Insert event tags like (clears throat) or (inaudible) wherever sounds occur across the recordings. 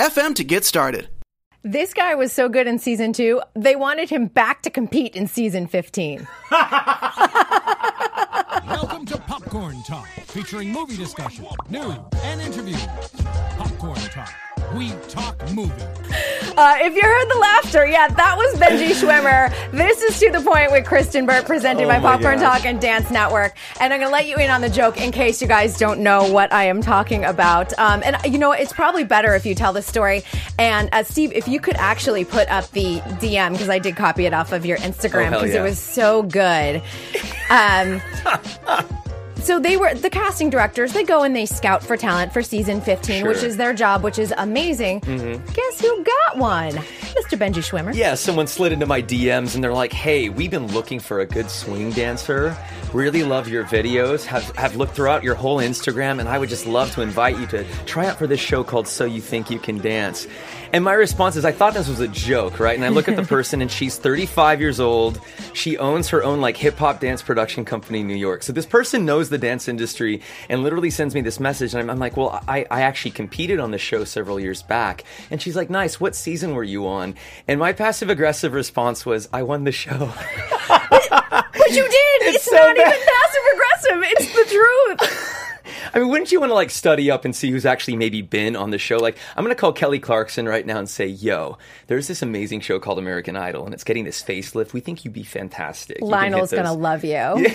FM to get started. This guy was so good in season two, they wanted him back to compete in season 15. (laughs) Welcome to Popcorn Talk, featuring movie discussion, news, and interviews. Popcorn Talk. We talk movie. Uh, if you heard the laughter, yeah, that was Benji Schwimmer. This is to the point with Kristyn Burtt presented Oh by my Popcorn gosh. Talk and Dance Network. And I'm going to let you in on the joke in case you guys don't know what I am talking about. Um, and you know, it's probably better if you tell the story. And uh, Steve, if you could actually put up the DM because I did copy it off of your Instagram Oh, because yeah. it was so good. Um, (laughs) so they were the casting directors. They go and they scout for talent for season 15, which is their job, which is amazing. Mhm. Guess who got one? Mr. Benji Schwimmer. Yeah, someone slid into my DMs and they're like, "Hey, we've been looking for a good swing dancer. Really love your videos. Have have looked throughout your whole Instagram, and I would just love to invite you to try out for this show called So You Think You Can Dance." And my response is, I thought this was a joke, right? And I look at the (laughs) person, and she's 35 years old. She owns her own like hip hop dance production company in New York. So this person knows the dance industry and literally sends me this message, and I'm, I'm like, "Well, I, I actually competed on the show several years back." And she's like, "Nice. What season were you on?" And my passive aggressive response was, "I won the show." But you did. (laughs) It's, so not bad. even passive aggressive. It's the (laughs) truth. I mean, wouldn't you want to like study up and see who's actually maybe been on the show? Like, I'm going to call Kelly Clarkson right now and say, "Yo, there's this amazing show called American Idol, and it's getting this facelift. We think you'd be fantastic." You can hit Lionel's gonna love you.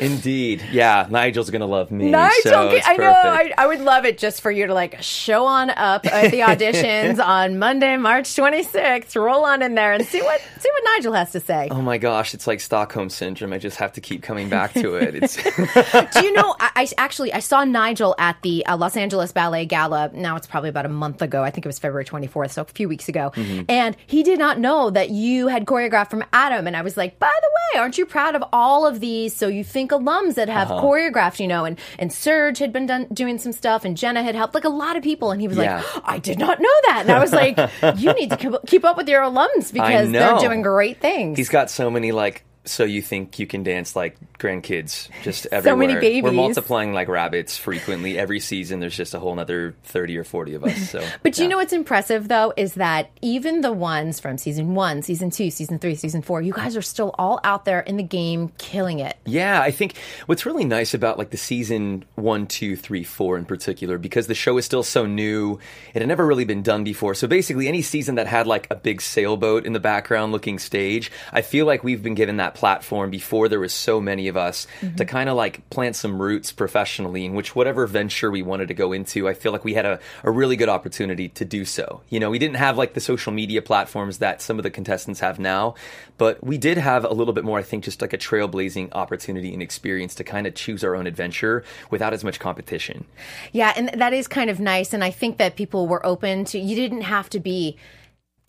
(laughs) Indeed, yeah. Nigel's going to love me. Nigel, so I know. I. I would love it just for you to like show on up at the (laughs) auditions on Monday, March 26th. Roll on in there and see what see what Nigel has to say. Oh my gosh, it's like Stockholm syndrome. I just have to keep coming back to it. It's (laughs) Do you know? I, I actually I saw Nigel at the uh, Los Angeles Ballet Gala. Now it's probably about a month ago. I think it was February 24th, so a few weeks ago. Mhm. And he did not know that you had choreographed from Adam. And I was like, by the way, aren't you proud of all of these? So you think alums that have Uh-huh. choreographed, you know? And and Serge had been done, doing some stuff, and Jenna had helped, like a lot of people. And he was Yeah. like, I did not know that. And I was like, (laughs) you need to keep up with your alums because they're doing great things. He's got so many like so you think you can dance like grandkids just everywhere. (laughs) so many babies. We're multiplying like rabbits frequently every season. There's just a whole another thirty or forty of us. So, (laughs) But you know what's impressive though is that even the ones from season one, season two, season three, season four, you guys are still all out there in the game killing it. Yeah, I think what's really nice about like the season one, two, three, four in particular, because the show is still so new, it had never really been done before. So basically, any season that had like a big sailboat in the background looking stage, I feel like we've been given that platform before there was so many of us Mm-hmm. to kind of like plant some roots professionally in which whatever venture we wanted to go into, I feel like we had a, a really good opportunity to do so. You know, we didn't have like the social media platforms that some of the contestants have now, but we did have a little bit more, I think, just like a trailblazing opportunity and experience to kind of choose our own adventure without as much competition. Yeah, and that is kind of nice. And I think that people were open to, you didn't have to be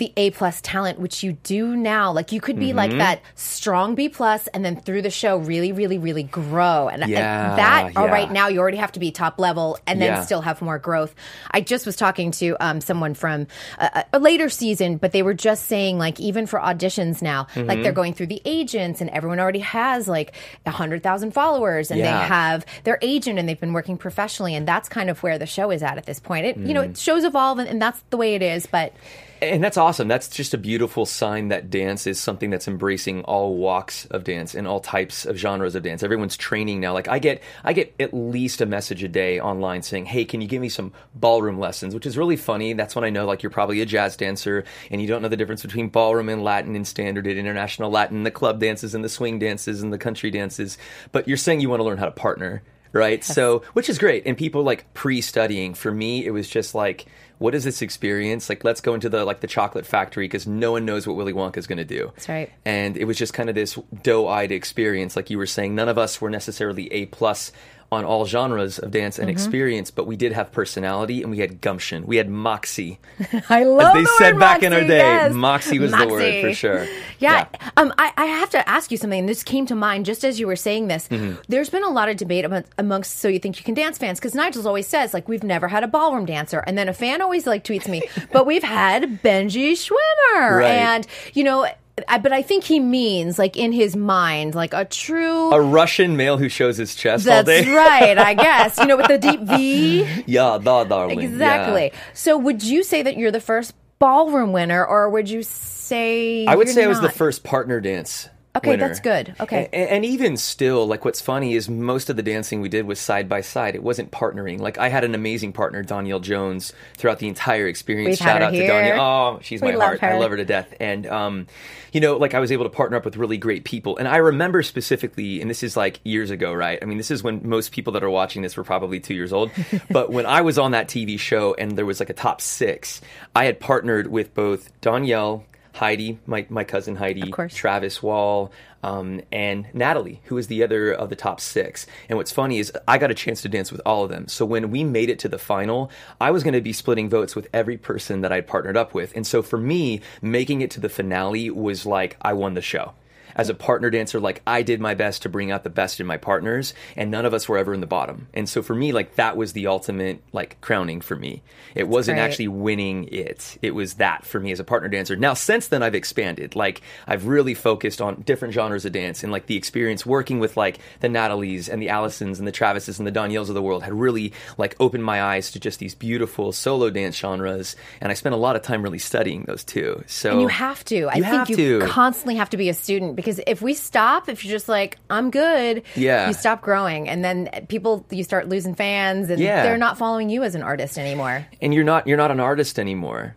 the A plus talent, which you do now. Like you could be like Mhm. that strong B plus, and then through the show, really, really, really grow. And, and that, all yeah. right, now you already have to be top level, and then Yeah. still have more growth. I just was talking to um, someone from a, a later season, but they were just saying like even for auditions now, like Mhm. they're going through the agents, and everyone already has like a hundred thousand followers, and Yeah. they have their agent, and they've been working professionally, and that's kind of where the show is at at this point. It, you know, Mm. shows evolve, and, and that's the way it is, but. And that's awesome. That's just a beautiful sign that dance is something that's embracing all walks of dance and all types of genres of dance. Everyone's training now. Like I get I get at least a message a day online saying, "Hey, can you give me some ballroom lessons?" which is really funny. That's when I know like you're probably a jazz dancer and you don't know the difference between ballroom and Latin and standard and international Latin, the club dances and the swing dances and the country dances. But you're saying you want to learn how to partner right? So, which is great. And people like pre-studying. For me, it was just like, what is this experience? Like, let's go into the like the chocolate factory because no one knows what Willy Wonka is going to do. That's right. And it was just kind of this doe-eyed experience, like you were saying. None of us were necessarily A plus on all genres of dance Mm-hmm. and experience, but we did have personality and we had gumption. We had moxie. (laughs) I love As they the said back in our day, yes. moxie was the word for sure. (laughs) Yeah. Um, I, I have to ask you something. and This came to mind just as you were saying this. Mm-hmm. There's been a lot of debate among, amongst So You Think You Can Dance fans because Nigel's always says, like, we've never had a ballroom dancer. And then a fan always, like, tweets me, (laughs) but we've had Benji Schwimmer. Right. And, you know, I, but I think he means, like, in his mind, like a true. A Russian male who shows his chest all that's right, I (laughs) guess. You know, with the deep V. Yeah, da, darling. Exactly. Yeah. So, would you say that you're the first ballroom winner, or would you say I would say I was the first partner dance. Okay, winner. that's good. Okay. A- and, even still, like what's funny is most of the dancing we did was side by side. It wasn't partnering. Like I had an amazing partner, Donyelle Jones, throughout the entire experience. We've Shout her out here. to Donyelle. Oh, she's We my heart. I love her to death. And um, you know, like I was able to partner up with really great people. And I remember specifically, and this is like years ago, right? I mean, this is when most people that are watching this were probably two years old. (laughs) but when I was on that TV show and there was like a top six, I had partnered with both Donyelle. Heidi, my, my cousin Heidi, Travis Wall, um, and Natalie, who was the other of the top six. And what's funny is I got a chance to dance with all of them. So when we made it to the final, I was going to be splitting votes with every person that I'd partnered up with. And so for me, making it to the finale was like I won the show. As a partner dancer, like I did my best to bring out the best in my partners, and none of us were ever in the bottom. And so for me, like that was the ultimate like crowning for me. It wasn't great. actually winning it. It was that for me as a partner dancer. Now, since then, I've expanded. Like, I've really focused on different genres of dance and like the experience working with like the Natalies and the Allisons and the Travises and the Donyelles of the world had really like opened my eyes to just these beautiful solo dance genres. And I spent a lot of time really studying those too. So And you have to. I think you to. constantly have to be a student because if we stop, if you're just like, I'm good, Yeah. you stop growing. And then people, you start losing fans and Yeah. they're not following you as an artist anymore. and you're not you're not an artist anymore.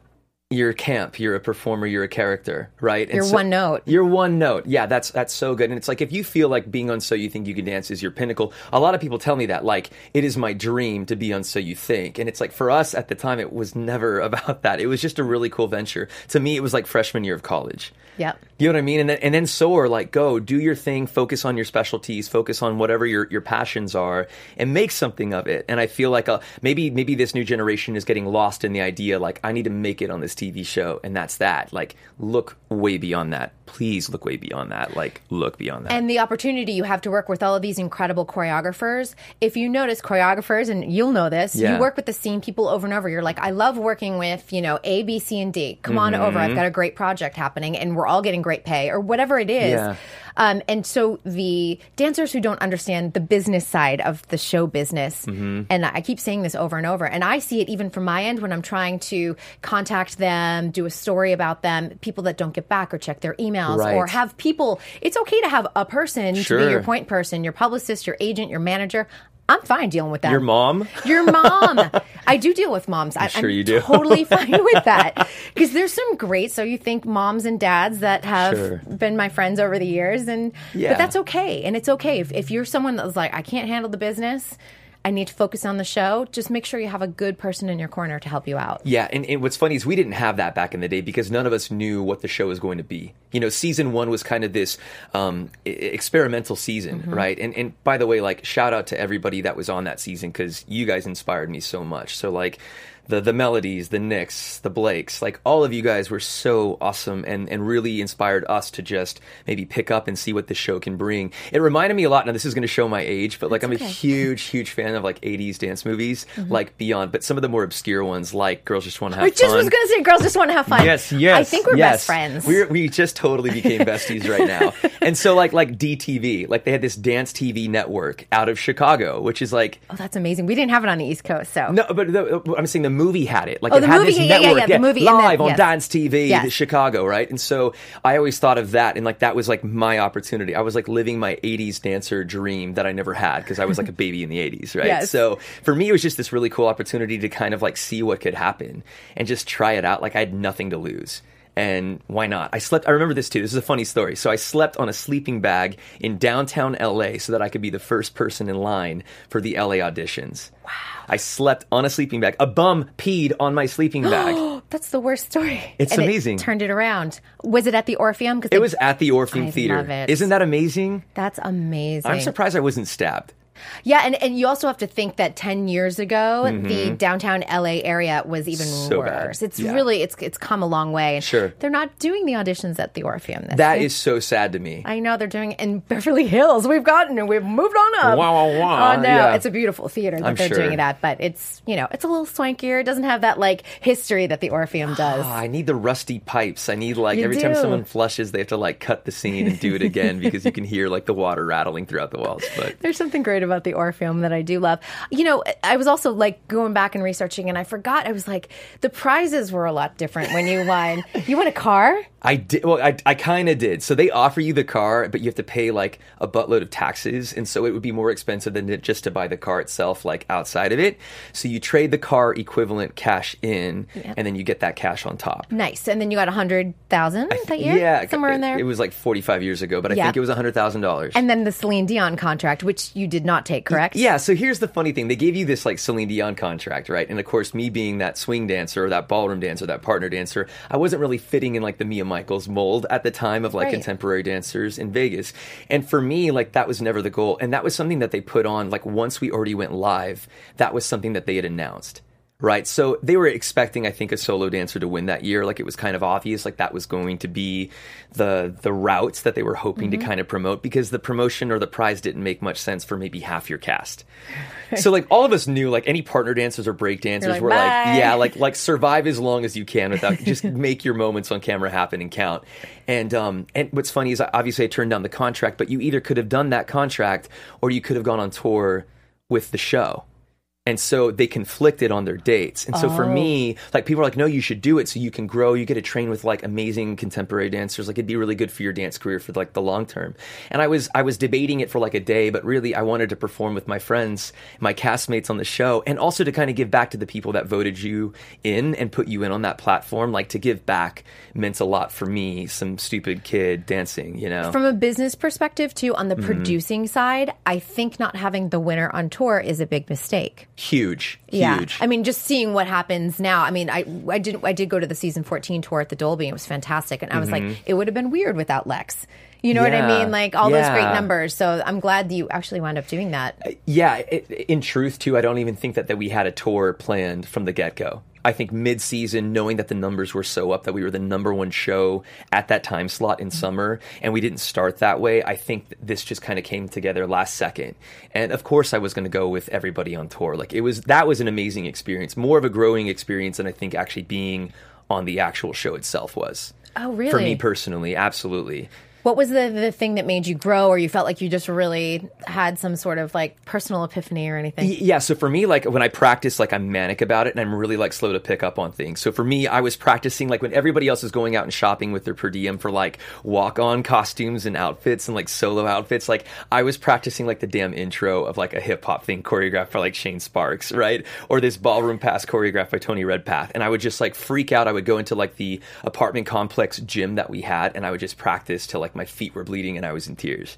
You're a camp. You're a performer. You're a character, right? And You're one note. You're one note. Yeah, that's that's so good. And it's like if you feel like being on So You Think You Can Dance is your pinnacle. A lot of people tell me that. Like it is my dream to be on So You Think. And it's like for us at the time, it was never (laughs) about that. It was just a really cool venture. To me, it was like freshman year of college. Yep. You know what I mean? And then, and then soar, like, go do your thing, focus on your specialties, focus on whatever your, your passions are, and make something of it. And I feel like uh, maybe maybe this new generation is getting lost in the idea, like, I need to make it on this TV show, and that's that. Like, look way beyond that. Please look way beyond that. Like, look beyond that. And the opportunity you have to work with all of these incredible choreographers. If you notice choreographers, and you'll know this, Yeah. you work with the same people over and over. You're like, I love working with, you know, A, B, C, and D. Come on over. Mm-hmm. I've got a great project happening, and we're all getting great pay, or whatever it is. Yeah. Um, and so the dancers who don't understand the business side of the show business, Mm-hmm. and I keep saying this over and over, and I see it even from my end when I'm trying to contact them, do a story about them, people that don't get back or check their emails, Right. or have people. It's okay to have a person to be your point person, your publicist, your agent, your manager. I'm fine dealing with that. your mom? Your mom. (laughs) I do deal with moms. I, sure I'm you do. totally (laughs) fine with that because there's some great. So you think moms and dads that have Sure. been my friends over the years, and Yeah. but that's okay, and it's okay if if you're someone that's like, I can't handle the business. I need to focus on the show. Just make sure you have a good person in your corner to help you out. Yeah, and, and what's funny is we didn't have that back in the day because none of us knew what the show was going to be. You know, season one was kind of this um, experimental season, Mm-hmm. right? And and by the way, like shout out to everybody that was on that season because you guys inspired me so much. So like. The, the melodies, the Nicks, the Blakes, like all of you guys were so awesome and, and really inspired us to just maybe pick up and see what the show can bring. It reminded me a lot. Now this is going to show my age, but like I'm okay. a huge, huge fan of like 80s dance movies, mm-hmm. like beyond. But some of the more obscure ones, like Girls Just Want to Have I just Fun. was going to say, girls just want to have fun. (laughs) Yes, yes. I think we're yes. best friends. We're, we just totally became besties right now. (laughs) And so, like, like DTV, like they had this dance TV network out of Chicago, which is like oh, that's amazing. We didn't have it on the East Coast, so no, but the, I'm saying the movie had it. Like Oh, it the had movie, this yeah, yeah, yeah, network, the movie and then- live on yes. Dance TV, Yes. Chicago, right? And so I always thought of that, and like that was like my opportunity. I was like living my '80s dancer dream that I never had because I was like a baby in the '80s, right? Yes. So for me, it was just this really cool opportunity to kind of like see what could happen and just try it out. Like I had nothing to lose. And why not? I slept. I remember this too. This is a funny story. So I slept on a sleeping bag in downtown LA so that I could be the first person in line for the LA auditions. Wow. I slept on a sleeping bag. A bum peed on my sleeping bag. Oh (gasps) that's the worst story. It's And it amazing. turned it around. Was it at the Orpheum? Because it was at the Orpheum I Theater. love it. Isn't that amazing? That's amazing. I'm surprised I wasn't stabbed. Yeah, and, and you also have to think that ten years ago, the downtown LA area was even Mm-hmm. So bad. worse. It's Yeah. really it's it's come a long way. Sure. they're not doing the auditions at the Orpheum. This That is so sad to me. I know they're doing it in Beverly Hills. We've gotten and we've moved on up. Wah, wah, wah. Oh no, Yeah. it's a beautiful theater that I'm they're sure. doing it at, but it's you know it's a little swankier. It doesn't have that like history that the Orpheum does. Oh, I need the rusty pipes. I need like You every time someone flushes, they have to like cut the scene and do it again (laughs) because you can hear like the water rattling throughout the walls. But There's something great about the Orpheum that I do love. You know, I was also like going back and researching, and I forgot. I was like, the prizes were a lot different when you won. (laughs) you won a car. I did. Well, I, I kind of did. So they offer you the car, but you have to pay like a buttload of taxes, and so it would be more expensive than just to buy the car itself, like outside of it. So you trade the car equivalent cash in, and then you get that cash on top. Nice, and then you got a hundred thousand that year. Yeah, somewhere it, in there. It was like forty five years ago, but I Yeah. think it was a hundred thousand dollars. and then the Celine Dion contract, which you did not take, correct? Yeah, so here's the funny thing. They gave you this like Celine Dion contract, right? And of course, me being that swing dancer or that ballroom dancer, that partner dancer, I wasn't really fitting in like the Mia Michaels mold at the time of like Right. contemporary dancers in Vegas. And for me, like that was never the goal. And that was something that they put on like once we already went live, that was something that they had announced. Right. So they were expecting, I think, a solo dancer to win that year. Like it was kind of obvious, like that was going to be the the routes that they were hoping Mm-hmm. to kind of promote because the promotion or the prize didn't make much sense for maybe half your cast. (laughs) so like all of us knew like any partner dancers or break dancers like, were like, yeah, like like (laughs) survive as long as you can without just (laughs) make your moments on camera happen and count. And um and what's funny is obviously I turned down the contract, but you either could have done that contract or you could have gone on tour with the show. And so they conflicted on their dates. And so for me, like people are like, no, you should do it so you can grow. You get to train with like amazing contemporary dancers. Like it'd be really good for your dance career for like the long term. And I was I was debating it for like a day, but really I wanted to perform with my friends, my castmates on the show, and also to kind of give back to the people that voted you in and put you in on that platform. Like to give back meant a lot for me, some stupid kid dancing, you know. From a business perspective, too, on the Mm-hmm. producing side, I think not having the winner on tour is a big mistake. Huge. Yeah, Huge. I mean, just seeing what happens now. I mean, I I did I did go to the season fourteen tour at the Dolby. and It was fantastic, and I was like, it would have been weird without Lex. You know what I Mm-hmm. Mean? Like all those great numbers. So I'm glad that you actually wound up doing that. Yeah, it, in truth, too, I don't even think that, that we had a tour planned from the get go. I think mid season, knowing that the numbers were so up that we were the number one show at that time slot in mm-hmm. summer, and we didn't start that way, I think this just kind of came together last second. And of course, I was going to go with everybody on tour. Like it was that was an amazing experience, more of a growing experience than I think actually being on the actual show itself was. Oh, really? For me personally, absolutely. What was the the thing that made you grow, or you felt like you just really had some sort of like personal epiphany or anything? Yeah, so for me, like when I practice, like I'm manic about it, and I'm really like slow to pick up on things. So for me, I was practicing like when everybody else is going out and shopping with their per diem for like walk on costumes and outfits and like solo outfits. Like I was practicing like the damn intro of like a hip hop thing choreographed by like Shane Sparks, right? Or this ballroom pass choreographed by Tony Redpath, and I would just like freak out. I would go into like the apartment complex gym that we had, and I would just practice till like my feet were bleeding and I was in tears,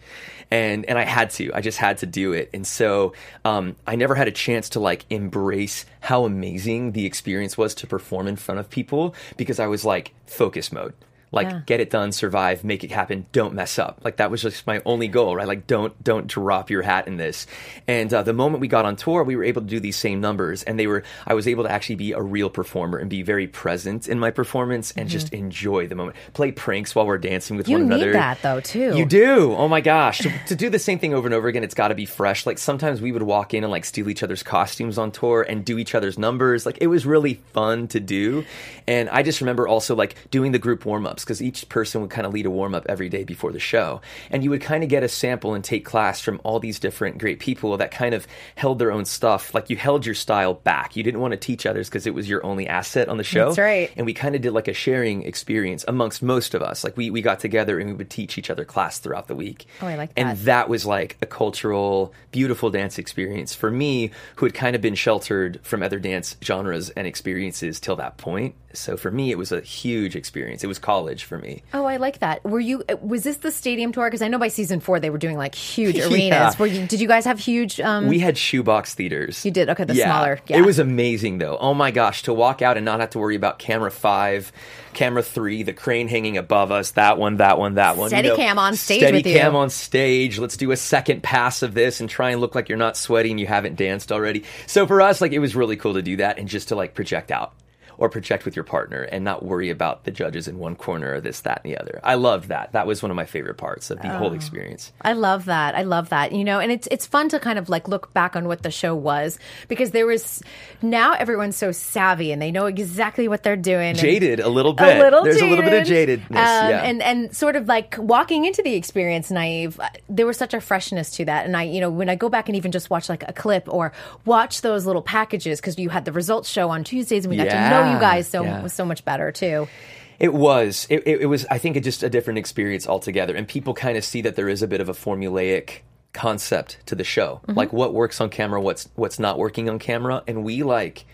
and and I had to. I just had to do it, and so um, I never had a chance to like embrace how amazing the experience was to perform in front of people because I was like focus mode. Like Yeah. get it done, survive, make it happen, don't mess up. Like that was just my only goal, right? Like don't don't drop your hat in this. And uh, the moment we got on tour, we were able to do these same numbers, and they were I was able to actually be a real performer and be very present in my performance and just enjoy the moment. Play pranks while we're dancing with Mm-hmm. You one need another. that, though, too. You do. Oh my gosh. To, to do the same thing over and over again, it's got to be fresh. Like sometimes we would walk in and like steal each other's costumes on tour and do each other's numbers. Like it was really fun to do. And I just remember also like doing the group warm ups because each person would kind of lead a warm up every day before the show. And you would kind of get a sample and take class from all these different great people that kind of held their own stuff. Like you held your style back. You didn't want to teach others because it was your only asset on the show. That's right. And we kind of did like a sharing experience amongst most of us. Like we, we got together and we would teach each other class throughout the week. Oh, I like that. And that. that was like a cultural, beautiful dance experience for me, who had kind of been sheltered from other dance genres and experiences till that point. So for me, it was a huge experience. It was college for me. Oh, I like that. Were you? uh, Was this the stadium tour? Because I know by season four they were doing like huge (laughs) Yeah. arenas. Were you? Did you guys have huge? Um, We had shoebox theaters. You did? Okay, the smaller- yeah. It was amazing though. Oh my gosh, to walk out and not have to worry about camera five, camera three, the crane hanging above us, that one, that one, that one. Steady cam on stage Steady with you. cam on stage. Let's do a second pass of this and try and look like you're not sweating. and you haven't danced already. So for us, like it was really cool to do that and just to like project out. Or project with your partner and not worry about the judges in one corner or this, that, and the other. I loved that. That was one of my favorite parts of the Oh. whole experience. I love that. I love that. You know, and it's it's fun to kind of like look back on what the show was because there was now everyone's so savvy and they know exactly what they're doing. Jaded a little bit. A little There's a little bit of jaded. jadedness. Um, yeah. and and sort of like walking into the experience naive, uh, there was such a freshness to that. And I, you know, when I go back and even just watch like a clip or watch those little packages because you had the results show on Tuesdays and we got to know you guys so yeah. was so much better too. It was. It, it, it was. I think it just a different experience altogether, and people kind of see that there is a bit of a formulaic concept to the show, Mm-hmm. like what works on camera, what's what's not working on camera, and we like.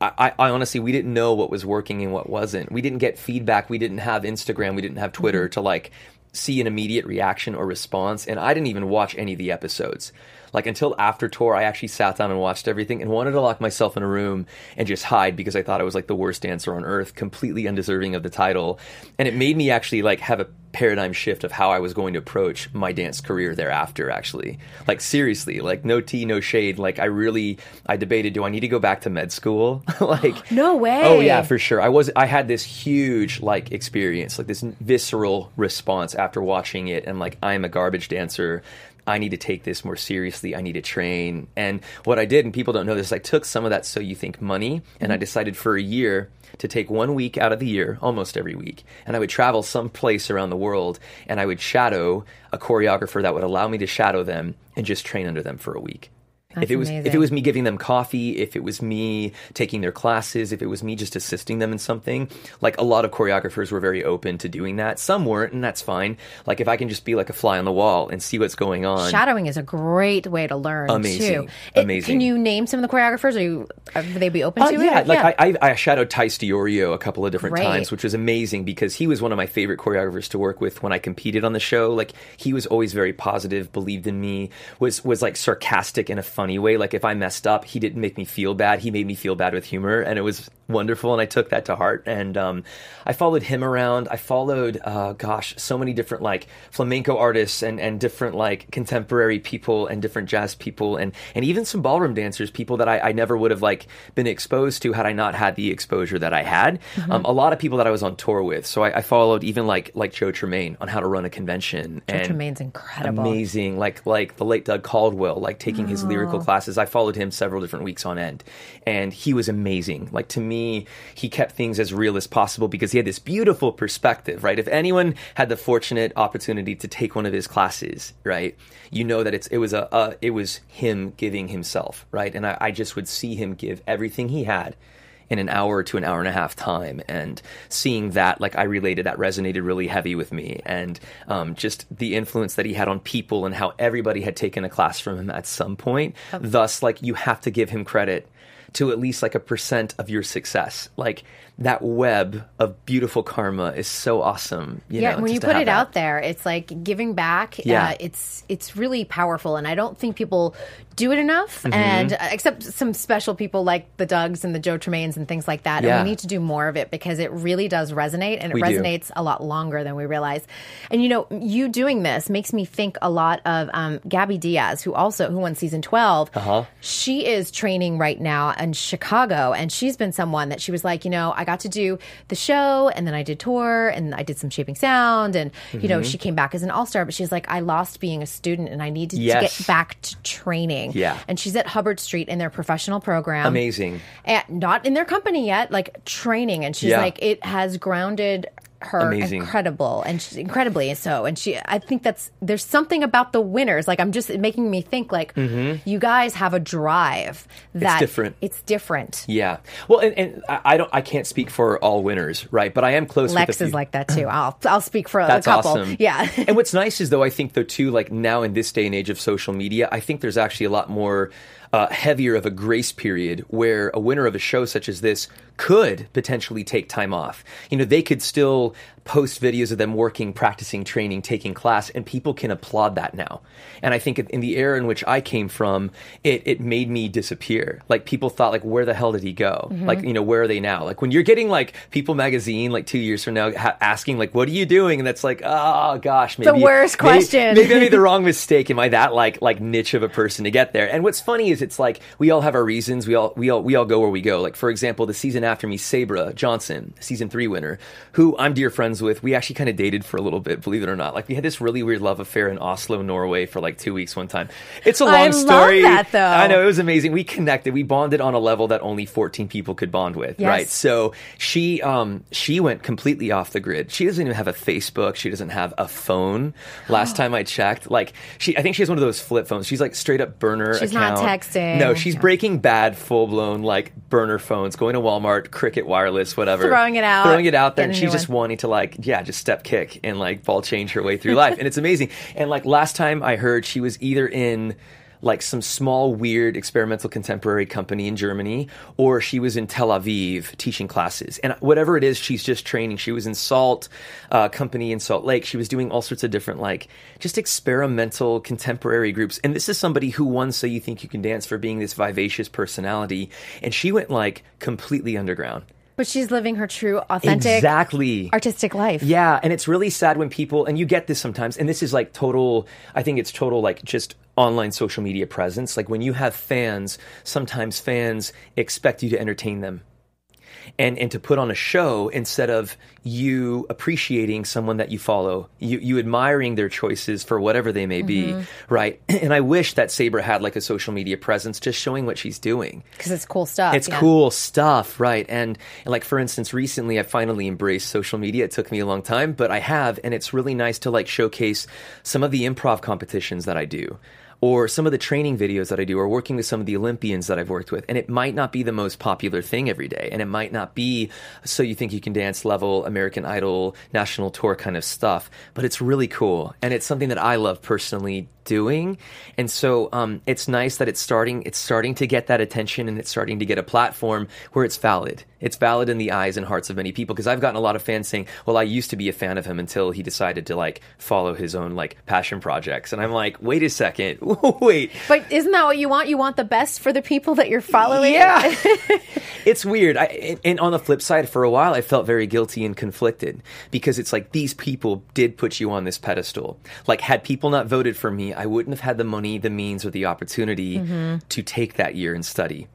I, I I honestly, we didn't know what was working and what wasn't. We didn't get feedback. We didn't have Instagram. We didn't have Twitter Mm-hmm. to like see an immediate reaction or response. And I didn't even watch any of the episodes. Like until after tour, I actually sat down and watched everything and wanted to lock myself in a room and just hide because I thought I was like the worst dancer on earth, completely undeserving of the title. And it made me actually like have a paradigm shift of how I was going to approach my dance career thereafter, actually. Like seriously, like no tea, no shade. Like I really I debated, do I need to go back to med school? (laughs) like (gasps) No way. Oh yeah, for sure. I was I had this huge like experience, like this visceral response after watching it and like I'm a garbage dancer. I need to take this more seriously. I need to train. And what I did, and people don't know this, I took some of that so you think money and I mm-hmm. decided for a year to take one week out of the year, almost every week, and I would travel someplace around the world and I would shadow a choreographer that would allow me to shadow them and just train under them for a week. If it was if it was me giving them coffee, if it was me taking their classes, if it was me just assisting them in something, like a lot of choreographers were very open to doing that. Some weren't, and that's fine. Like if I can just be like a fly on the wall and see what's going on. Shadowing is a great way to learn Amazing. too. It- Amazing. Can you name some of the choreographers? Are you would they be open Uh, to yeah, it? like I, I, I shadowed Tice Diorio a couple of different times, which was amazing because he was one of my favorite choreographers to work with when I competed on the show. Like he was always very positive, believed in me, was was like sarcastic and. a funny way. Like if I messed up, he didn't make me feel bad. He made me feel bad with humor, and it was wonderful. And I took that to heart. And um, I followed him around. I followed, uh, gosh, so many different like flamenco artists and and different like contemporary people and different jazz people and and even some ballroom dancers, people that I, I never would have like been exposed to had I not had the exposure that I had. Mm-hmm. Um, a lot of people that I was on tour with. So I, I followed even like like Joe Tremaine on how to run a convention. Joe and Tremaine's incredible. Amazing, like like the late Doug Caldwell, like taking his Oh. Classes. I followed him several different weeks on end, and he was amazing. Like to me, he kept things as real as possible because he had this beautiful perspective. Right, if anyone had the fortunate opportunity to take one of his classes, right, you know that it's it was a, a it was him giving himself, right, and I, I just would see him give everything he had in an hour to an hour and a half time. And seeing that like i related that resonated really heavy with me. And um, just the influence that he had on people and how everybody had taken a class from him at some point. Thus like you have to give him credit to at least like a percent of your success. Like that web of beautiful karma is so awesome you yeah, know, when you put it that. out there, it's like giving back. Yeah. Uh, it's it's really powerful, and I don't think people do it enough. Mm-hmm. And uh, except some special people like the Dougs and the Joe Tremaines and things like that. Yeah. And we need to do more of it because it really does resonate, and it We do. resonates a lot longer than we realize. And you know, you doing this makes me think a lot of um, Gabby Diaz, who also who won season 12 Uh-huh. She is training right now in Chicago, and she's been someone that she was like, you know, I got to do the show, and then I did tour, and I did some shaping sound, and you Mm-hmm. know, she came back as an all star, but she's like, I lost being a student, and I needed to get back to training. Yeah. and she's at Hubbard Street in their professional program, amazing and not in their company yet, like training. And she's Yeah. like, it has grounded her Amazing. incredible and she's incredibly so. And she, I think that's there's something about the winners. Like I'm just making me think like mm-hmm. you guys have a drive that different. It's different. yeah well and, and I, I don't i can't speak for all winners right but i am close Lex is like that too. I'll I'll speak for That's a couple. awesome. Yeah. and what's nice is though, I think though too, like now in this day and age of social media, I think there's actually a lot more uh, heavier of a grace period where a winner of a show such as this could potentially take time off. You know, they could still post videos of them working, practicing, training, taking class, and people can applaud that now. And I think in the era in which I came from, it, it made me disappear. Like people thought, like, where the hell did he go? Mm-hmm. Like, you know, where are they now? Like when you're getting like People Magazine, like two years from now, ha- asking like, what are you doing? And that's like, oh gosh, maybe worst maybe- question. Maybe I made the (laughs) wrong mistake. Am I that like like niche of a person to get there? And what's funny is it's like we all have our reasons. We all we all we all go where we go. Like for example, the season after me, Sabra Johnson, season three winner, who I'm dear friends with. We actually kind of dated for a little bit, believe it or not. Like we had this really weird love affair in Oslo, Norway, for like two weeks one time. It's a long I story. that, though. I know it was amazing. We connected. We bonded on a level that only 14 people could bond with. Yes. Right. So she um she went completely off the grid. She doesn't even have a Facebook. She doesn't have a phone. Last (gasps) time I checked, like she I think she has one of those flip phones. She's like straight up burner She's not texting. No, she's breaking bad full blown like burner phones, going to Walmart, Cricket Wireless, whatever. Throwing it out, Throwing it out there. And she's just one. wanting to like, yeah, just step kick and like ball change her way through life. And it's amazing. And like last time I heard she was either in like some small weird experimental contemporary company in Germany or she was in Tel Aviv teaching classes. And whatever it is, she's just training. She was in Salt uh, company in Salt Lake. She was doing all sorts of different like just experimental contemporary groups. And this is somebody who won So You Think You Can Dance for being this vivacious personality. And she went like completely underground. But she's living her true, authentic, Exactly. artistic life. Yeah, and it's really sad when people and you get this sometimes, and this is like total. I think it's total like just online social media presence. Like when you have fans, sometimes fans expect you to entertain them. And, and to put on a show instead of you appreciating someone that you follow, you, you admiring their choices for whatever they may be, mm-hmm. right? (clears throat) And I wish that Sabra had like a social media presence just showing what she's doing. Because it's cool stuff. It's yeah. cool stuff, right? And, and like for instance, recently I finally embraced social media. It took me a long time, but I have, and it's really nice to like showcase some of the improv competitions that I do. Or some of the training videos that I do, or working with some of the Olympians that I've worked with. And it might not be the most popular thing every day. And it might not be so you think you can dance level, American Idol, national tour kind of stuff. But it's really cool. And it's something that I love personally doing. And so um, it's nice that it's starting it's starting to get that attention and it's starting to get a platform where it's valid. It's valid in the eyes and hearts of many people because I've gotten a lot of fans saying, "Well, I used to be a fan of him until he decided to like follow his own like passion projects." And I'm like, "Wait a second. (laughs) Wait. But isn't that what you want? You want the best for the people that you're following? Yeah, (laughs) it's weird. I, and- and on the flip side, for a while, I felt very guilty and conflicted because it's like these people did put you on this pedestal. Like, had people not voted for me, I wouldn't have had the money, the means, or the opportunity to take that year and study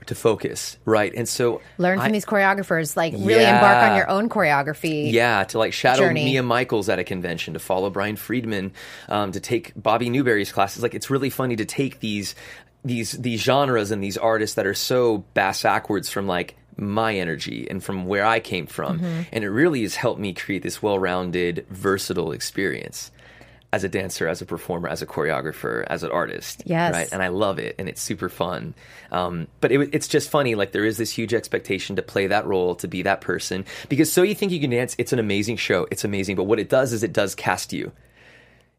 or to focus, right? And so Learn from I- these choreographers. Like really embark on your own choreography. yeah, to like shadow journey. Mia Michaels at a convention, to follow Brian Friedman, um, to take Bobby Newberry's classes. Like it's really funny to take these these these genres and these artists that are so bass backwards from like my energy and from where I came from, Mm-hmm. and it really has helped me create this well-rounded, versatile experience. As a dancer, as a performer, as a choreographer, as an artist, Yes. right? And I love it, and it's super fun. Um, but it, it's just funny. Like there is this huge expectation to play that role, to be that person. Because so you think you can dance? It's an amazing show. It's amazing. But what it does is it does cast you.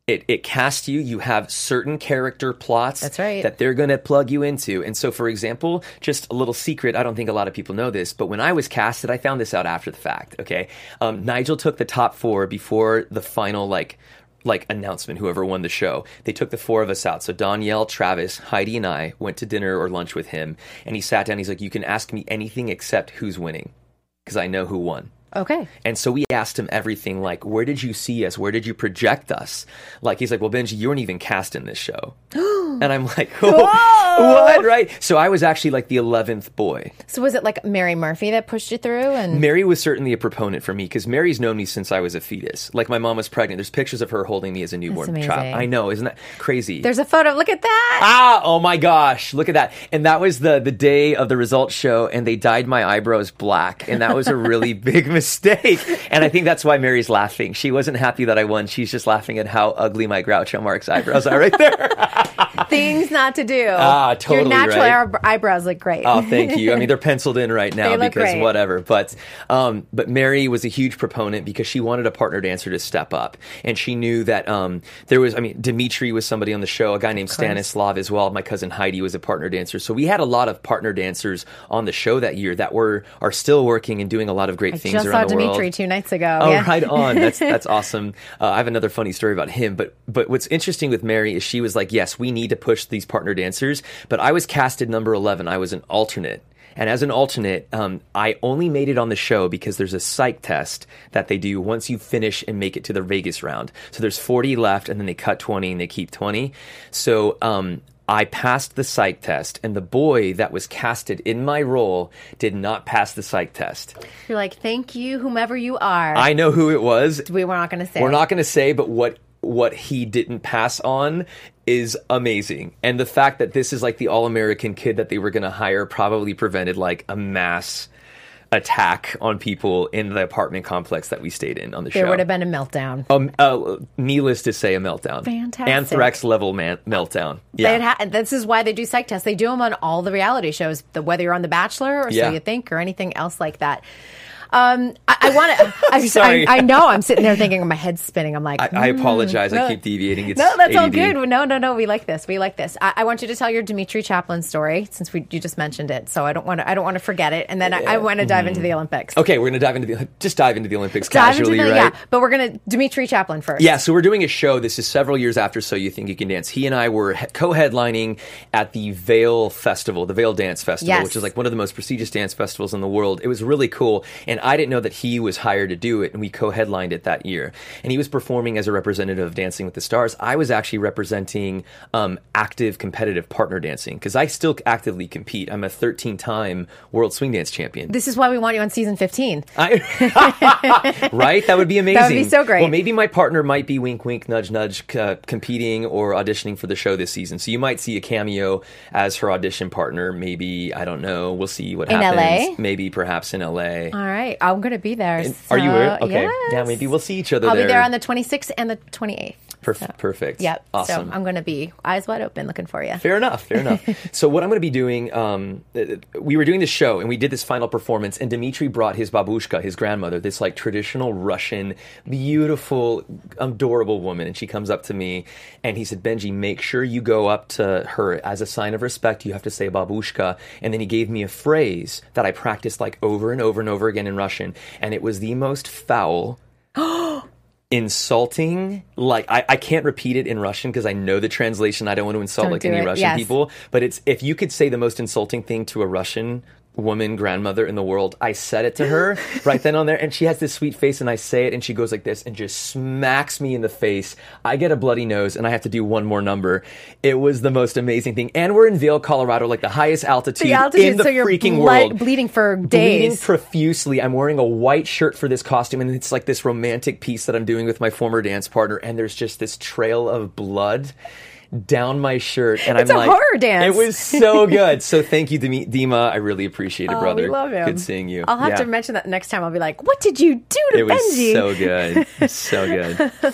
It it casts you. You have certain character plots. That's right. That they're going to plug you into. And so, for example, just a little secret. I don't think a lot of people know this, but when I was casted, I found this out after the fact. Okay, um, Nigel took the top four before the final like like announcement, whoever won the show. They took the four of us out. So Donyelle, Travis, Heidi, and I went to dinner or lunch with him. And he sat down. He's like, You can ask me anything except who's winning. Because I know who won. Okay. And so we asked him everything like, Where did you see us? Where did you project us? Like, he's like, Well, Benji, you weren't even cast in this show. (gasps) and I'm like, What? Right? So I was actually like the 11th boy. So was it like Mary Murphy that pushed you through? And Mary was certainly a proponent for me because Mary's known me since I was a fetus. Like my mom was pregnant. There's pictures of her holding me as a newborn child. I know, isn't that crazy? there's a photo. Look at that. Ah, oh my gosh, look at that. And that was the the day of the results show and they dyed my eyebrows black and that was a really (laughs) big mistake. And I think that's why Mary's laughing. She wasn't happy that I won. She's just laughing at how ugly my Groucho Marx eyebrows are right there. (laughs) (laughs) Things not to do. Ah, totally Your natural right. eyebrows look great. Oh, thank you. I mean, they're (laughs) penciled in right now because great. whatever. But um, but Mary was a huge proponent because she wanted a partner dancer to step up, and she knew that um, there was. I mean, Dimitri was somebody on the show, a guy named Stanislav as well. My cousin Heidi was a partner dancer, so we had a lot of partner dancers on the show that year that were are still working and doing a lot of great I things just saw Dimitri world. two nights ago. Oh, yeah. right on. That's that's (laughs) awesome. Uh, I have another funny story about him. But but what's interesting with Mary is she was like, yes, we need to push these partner dancers. But I was casted number eleven. I was an alternate. And as an alternate, um, I only made it on the show because there's a psych test that they do once you finish and make it to the Vegas round. So there's 40 left, and then they cut 20 and they keep 20. So um, I passed the psych test, and the boy that was casted in my role did not pass the psych test. You're like, thank you, whomever you are. I know who it was. we were not going to say. We're not going to say, but what what he didn't pass on is amazing. And the fact that this is like the all American kid that they were going to hire probably prevented like a mass attack on people in the apartment complex that we stayed in on the There show. There would have been a meltdown. um, uh, needless to say, a meltdown. Fantastic. Anthrax level man- meltdown. Yeah. Ha- this is why they do psych tests. They do them on all the reality shows, the, whether you're on The Bachelor or Yeah. So You Think or anything else like that. Um, I, I want to. I. I, I know. I'm sitting there thinking, my head's spinning. I'm like, I, I apologize. no. I keep deviating. It's no, that's all good. No, no, no. We like this. We like this. I, I want you to tell your Dimitri Chaplin story since we you just mentioned it. So I don't want to. I don't want to forget it. And then I, I want to dive into the Olympics. Okay, we're going to dive into the just dive into the Olympics Dive casually, the, right? yeah, but we're gonna Dimitri Chaplin first. Yeah, so we're doing a show. This is several years after So You Think You Can Dance. He and I were he- co-headlining at the Vail Festival, the Vail Dance Festival, Yes. which is like one of the most prestigious dance festivals in the world. It was really cool, and I didn't know that he was hired to do it, and we co-headlined it that year. And he was performing as a representative of Dancing with the Stars. I was actually representing um, active competitive partner dancing because I still actively compete. I'm a 13-time world swing dance champion. This is why we want you on season 15. I, (laughs) right? That would be amazing. (laughs) That would be so great. Well, maybe my partner might be wink, wink, nudge, nudge, uh, competing or auditioning for the show this season. So you might see a cameo as her audition partner. Maybe I don't know. We'll see what In happens. LA? Maybe perhaps in LA. All right, I'm gonna be there. Are you? so, Okay. yes. Yeah, maybe we'll see each other I'll there. be there on the 26th and the 28th. Perf- perfect. Yep. Awesome. So I'm going to be eyes wide open looking for you. Fair enough. Fair enough. (laughs) So what I'm going to be doing, um, uh, we were doing this show and we did this final performance, and Dimitri brought his babushka, his grandmother, this like traditional Russian, beautiful, adorable woman, and she comes up to me and he said, "Benji, make sure you go up to her as a sign of respect. You have to say babushka." And then he gave me a phrase that I practiced like over and over and over again in Russian, and it was the most foul (gasps) (gasps) insulting like I, I can't repeat it in russian because i know the translation i don't want to insult Don't like any it. russian Yes. people but it's if you could say the most insulting thing to a russian woman grandmother in the world i said it to her (laughs) right then on there and she has this sweet face and i say it and she goes like this and just smacks me in the face. I get a bloody nose and i have to do one more number. It was the most amazing thing. And we're in vail colorado like the highest altitude, The altitude, in the so you're freaking blood- world. bleeding for bleeding profusely. I'm wearing a white shirt for this costume, and it's like this romantic piece that I'm doing with my former dance partner, and there's just this trail of blood down my shirt, and It's I'm a like, horror dance. It was so good. so thank you, Dima. I really appreciate it, Oh, brother. we love him. Good seeing you. I'll have Yeah. to mention that next time. I'll be like, "What did you do to It was Benji?" so good, (laughs) so good. (laughs)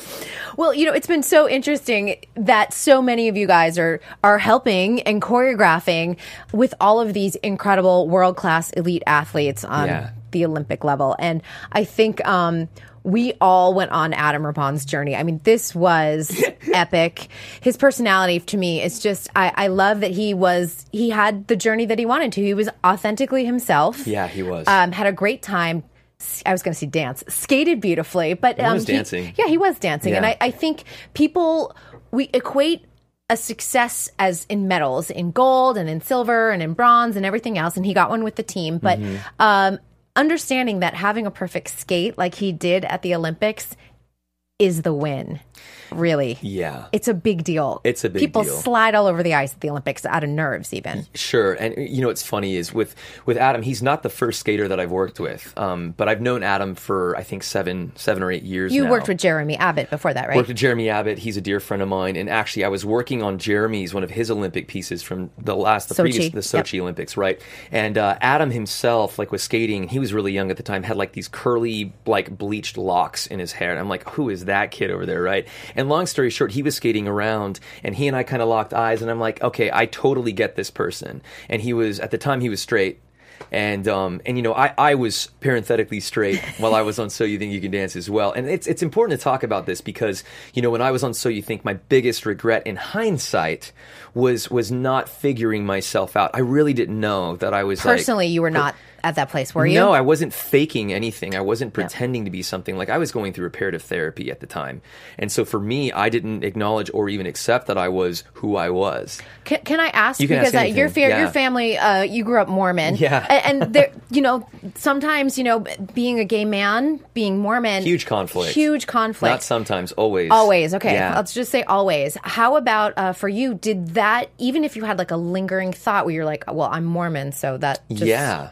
Well, you know, it's been so interesting that so many of you guys are are helping and choreographing with all of these incredible world class elite athletes on Yeah. the Olympic level, and I think. Um, we all went on Adam Rippon's journey. I mean, this was (laughs) epic. His personality to me is just, I, I love that he was, he had the journey that he wanted to. He was authentically himself. Yeah, he was. Um, had a great time. I was going to say dance, skated beautifully, but um, was dancing. yeah, he was dancing, and I, I think people we equate a success as in medals, in gold and in silver and in bronze and everything else, and he got one with the team. But Mm-hmm. um, understanding that having a perfect skate like he did at the Olympics is the win. Really, Yeah. it's a big deal. It's a big deal. people deal. slide all over the ice at the Olympics out of nerves, even. Sure, and you know what's funny is with with Adam, he's not the first skater that I've worked with, um, but I've known Adam for I think seven seven or eight years. You now. worked with Jeremy Abbott before that, right? Worked with Jeremy Abbott. He's a dear friend of mine, and actually, I was working on Jeremy's one of his Olympic pieces from the last, the Sochi. previous, the Sochi Olympics, right? And uh, Adam himself, like, was skating. He was really young at the time. Had like these curly, like bleached locks in his hair, and I'm like, who is that kid over there, right? And long story short, he was skating around and he and I kind of locked eyes and I'm like, okay, I totally get this person. And he was, at the time, he was straight. And um and you know I, I was parenthetically straight while I was on So You Think You Can Dance as well and it's it's important to talk about this because you know when I was on So You Think my biggest regret in hindsight was was not figuring myself out I really didn't know that I was like- Personally, you were not at that place, were you? no, I wasn't faking anything. I wasn't pretending to be something. Like I was going through reparative therapy at the time. And so for me, I didn't acknowledge or even accept that I was who I was. Can, can I ask You can because ask your fa- yeah. your family uh, you grew up Mormon Yeah. A- and, (laughs) there you know sometimes you know being a gay man being Mormon Huge conflict. huge conflict Not sometimes, always. Always, okay. Yeah. Let's just say always. How about uh, for you? Did that even if you had like a lingering thought where you're like, "Well, I'm Mormon, so that just, yeah.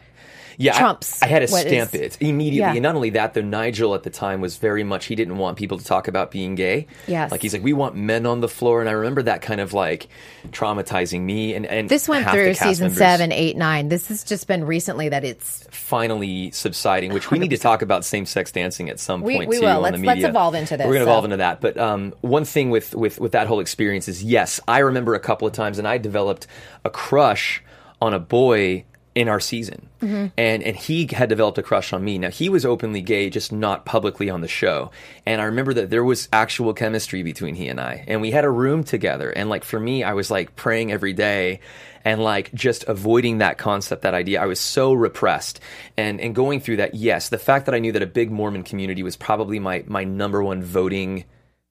Yeah, I- trumps I, had to stamp is- it immediately. Yeah. And not only that, though, Nigel at the time was very much, he didn't want people to talk about being gay. Yes. Like, he's like, we want men on the floor. And I remember that kind of like traumatizing me. And, and This went through season members seven, eight, nine. This has just been recently that it's finally subsiding, which we need to talk about same sex dancing at some We- point we too will. on Let's- the let's evolve into this, We're going to so. evolve into that. But um, one thing with, with with that whole experience is yes, I remember a couple of times, and I developed a crush on a boy in our season, Mm-hmm. and and he had developed a crush on me. Now he was openly gay, just not publicly on the show. And I remember that there was actual chemistry between he and I, and we had a room together. And like for me, I was like praying every day and like just avoiding that concept, that idea. I was so repressed and and going through that. Yes, the fact that I knew that a big Mormon community was probably my my number one voting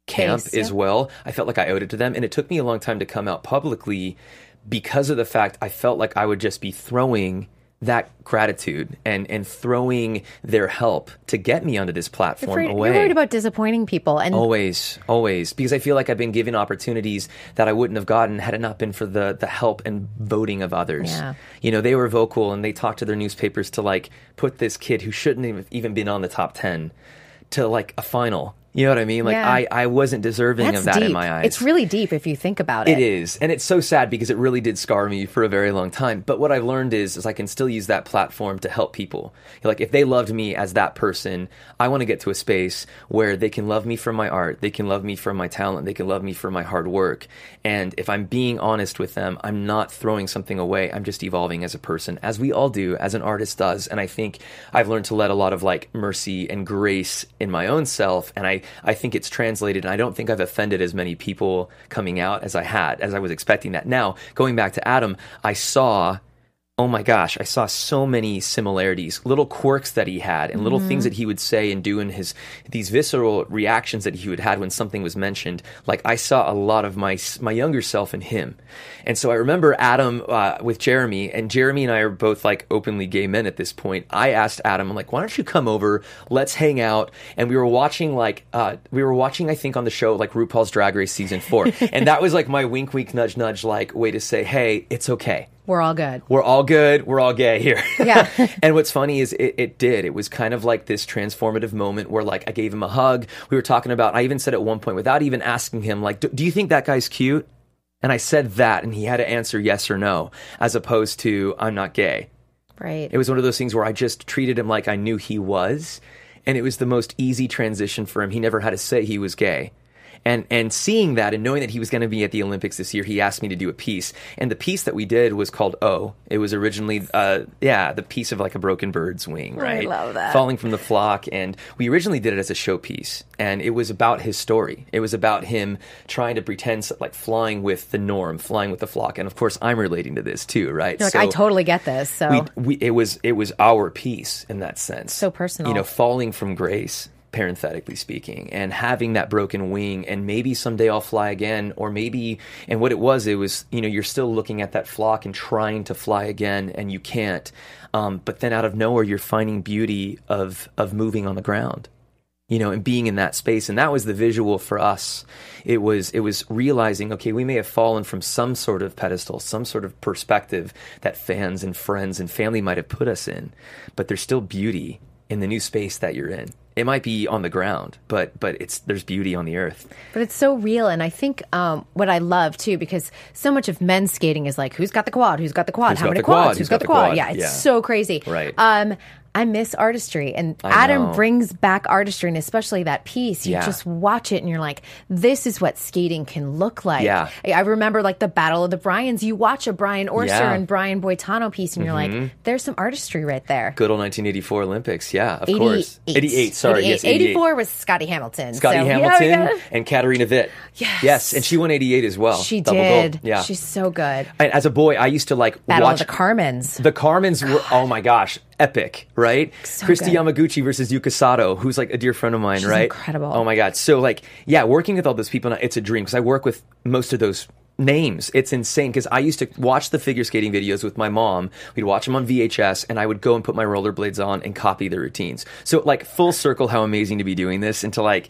camp Base, as yeah. well. I felt like I owed it to them, and it took me a long time to come out publicly because of the fact I felt like I would just be throwing that gratitude and and throwing their help to get me onto this platform afraid, away. you're worried about disappointing people, and Always, always, because I feel like I've been given opportunities that I wouldn't have gotten had it not been for the the help and voting of others. Yeah. You know, they were vocal and they talked to their newspapers to like put this kid who shouldn't have even been on the top ten to like a final. You know what I mean? Like Yeah. I I wasn't deserving that's of that deep. in my eyes. It's really deep if you think about it. It is, and it's so sad because it really did scar me for a very long time. But what I've learned is, is I can still use that platform to help people. Like if they loved me as that person, I want to get to a space where they can love me for my art, they can love me for my talent, they can love me for my hard work. And if I'm being honest with them, I'm not throwing something away. I'm just evolving as a person, as we all do, as an artist does. And I think I've learned to let a lot of like mercy and grace in my own self, and I I think it's translated. And I don't think I've offended as many people coming out as I had, as I was expecting that. Now, going back to Adam, I saw oh my gosh, I saw so many similarities, little quirks that he had, and little things that he would say and do in his these visceral reactions that he would had when something was mentioned. Like I saw a lot of my my younger self in him, and so I remember Adam uh, with Jeremy, and Jeremy and I are both like openly gay men at this point. I asked Adam, I'm like, why don't you come over? Let's hang out. And we were watching like uh, we were watching, I think, on the show like RuPaul's Drag Race season four, (laughs) and that was like my wink, wink, nudge, nudge, like way to say, hey, it's okay We're all good. we're all good. We're all gay here. (laughs) Yeah. (laughs) and what's funny is it, it did. It was kind of like this transformative moment where like I gave him a hug. We were talking about, I even said at one point without even asking him, like, do, do you think that guy's cute? And I said that and he had to answer yes or no, as opposed to I'm not gay. Right. It was one of those things where I just treated him like I knew he was, and it was the most easy transition for him. He never had to say he was gay. And and seeing that and knowing that he was going to be at the Olympics this year, he asked me to do a piece. And the piece that we did was called "Oh." It was originally, uh, yeah, the piece of like a broken bird's wing, right? I love that. Falling from the flock. And we originally did it as a showpiece, and it was about his story. It was about him trying to pretend like flying with the norm, flying with the flock. And of course, I'm relating to this too, right? You're like, I totally get this. So we, we it was it was our piece in that sense. So personal. You know, falling from grace, parenthetically speaking, and having that broken wing, and maybe someday I'll fly again, or maybe. And what it was, it was you know you're still looking at that flock and trying to fly again, and you can't. Um, but then out of nowhere, you're finding beauty of of moving on the ground you know, and being in that space. And that was the visual for us. It was it was realizing, okay, we may have fallen from some sort of pedestal, some sort of perspective that fans and friends and family might have put us in, but there's still beauty in the new space that you're in. It might be on the ground, but but it's there's beauty on the earth. But it's so real, and I think um, what I love too, because so much of men's skating is like, who's got the quad? Who's got the quad? Who's How many the quad? quads? Who's got, the quad? Yeah, it's Yeah. so crazy. Right. Um, I miss artistry. And I Adam know. brings back artistry, and especially that piece. You Yeah. just watch it and you're like, this is what skating can look like. Yeah. I remember like the Battle of the Bryans. You watch a Brian Orser Yeah. Mm-hmm. and Brian Boitano piece, and you're like, there's some artistry right there. Good old 1984 Olympics. Yeah, of course. 88. Sorry, 88. yes, 88. 84 was Scotty Hamilton. Scotty So, Hamilton gotta- and Katarina Witt. Yes. Yes, and she won 88 as well. She Double did. Gold. Yeah. She's so good. And as a boy, I used to like Battle watch the Carmens. The Carmens were, oh my gosh, epic, right? Kristi good. Yamaguchi versus Yuka Sato, who's like a dear friend of mine, right? incredible. Oh my God. So, like, yeah, working with all those people, it's a dream because I work with most of those names. It's insane because I used to watch the figure skating videos with my mom. We'd watch them on VHS and I would go and put my rollerblades on and copy the routines. So, like, full circle, how amazing to be doing this and to like,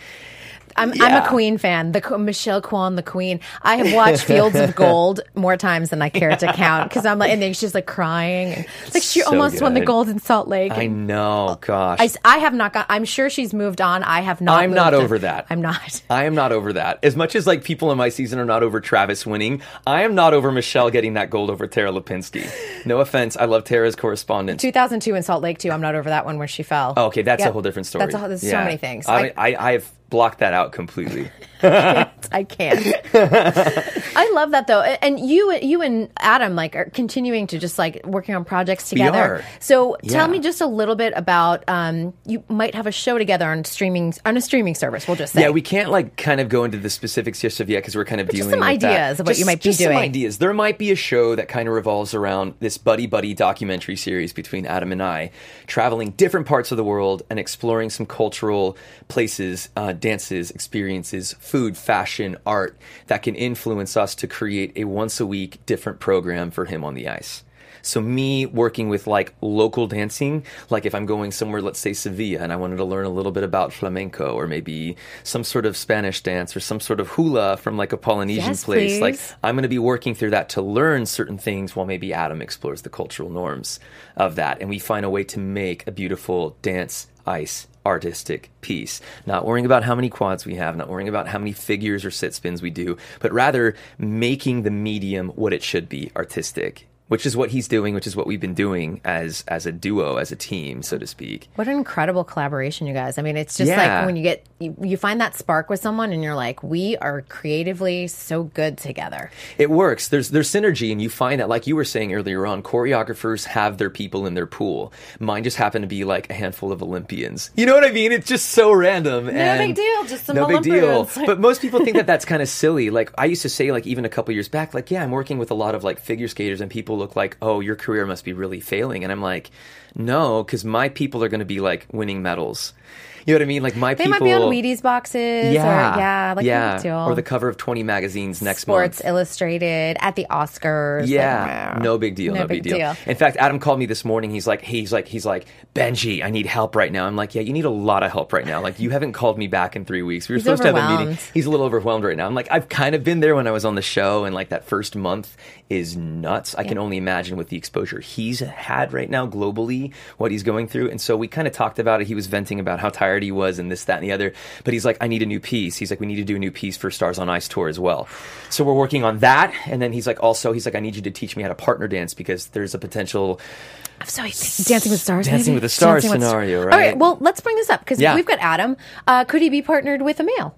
I'm, I'm a Queen fan. The Michelle Kwan, the Queen. I have watched Fields of (laughs) Gold more times than I care to count because I'm like, and then she's like crying. And it's like she So almost won the gold in Salt Lake. I know, gosh. I, I have not got. I'm sure she's moved on. I have not. I'm not on. over that. I'm not. (laughs) I am not over that. As much as like people in my season are not over Travis winning, I am not over Michelle getting that gold over Tara Lipinski. No offense, I love Tara's correspondence. 2002 in Salt Lake too. I'm not over that one where she fell. Oh, okay, that's Yep. a whole different story. That's a, whole- there's so many things. I, I, I have blocked that out completely. (laughs) I can't. I love that though, and you, you and Adam like are continuing to just like working on projects together. So Yeah. tell me just a little bit about. Um, you might have a show together on streaming on a streaming service. We'll just say. Yeah, we can't like kind of go into the specifics just of yet because we're kind of dealing some with that. ideas of what you might be just Some doing. ideas. There might be a show that kind of revolves around this buddy buddy documentary series between Adam and I, traveling different parts of the world and exploring some cultural places, uh, dances, experiences, food, fashion, art that can influence us to create a once a week different program for him on the ice. So me working with like local dancing, like if I'm going somewhere, let's say Sevilla, and I wanted to learn a little bit about flamenco or maybe some sort of Spanish dance or some sort of hula from like a Polynesian Yes, place. Like. I'm going to be working through that to learn certain things while maybe Adam explores the cultural norms of that. And we find a way to make a beautiful dance, ice, artistic piece. Not worrying about how many quads we have, not worrying about how many figures or sit spins we do, but rather making the medium what it should be, artistic. Which is what he's doing, which is what we've been doing as as a duo, as a team, so to speak. What an incredible collaboration, you guys. I mean, it's just Yeah. like when you get you, you find that spark with someone, and you're like, we are creatively so good together. It works. There's there's synergy, and you find that, like you were saying earlier on, choreographers have their people in their pool. Mine just happen to be like a handful of Olympians. You know what I mean? It's just so random. No big deal, just some no big deal. (laughs) But most people think that that's kind of silly. Like I used to say, like even a couple years back, like yeah, I'm working with a lot of like figure skaters, and people look like, oh, your career must be really failing, and I'm like, no, because my people are going to be like winning medals. You know what I mean? Like my They people. They might be on Wheaties boxes, yeah, or yeah, like yeah, no big deal. or the cover of 20 magazines next Sports month. Sports Illustrated at the Oscars. Yeah, wow. no big deal, no, big, deal. In fact, Adam called me this morning. He's like, he's like, he's like, Benji, I need help right now. I'm like, yeah, you need a lot of help right now. Like, you haven't called me back in three weeks. We were He's supposed to have a meeting. He's a little overwhelmed right now. I'm like, I've kind of been there when I was on the show, and like that first month is nuts. I can only imagine with the exposure he's had right now globally, what he's going through. And so we kind of talked about it. He was venting about how tired he was and this, that, and the other. But he's like, I need a new piece. He's like, we need to do a new piece for Stars on Ice tour as well. So we're working on that. And then he's like, also, he's like, I need you to teach me how to partner dance because there's a potential. I'm sorry, Dancing with Stars. Dancing maybe? with the Stars Dancing with scenario, right? All right, right? well, let's bring this up because Yeah. we've got Adam. Uh, could he be partnered with a male?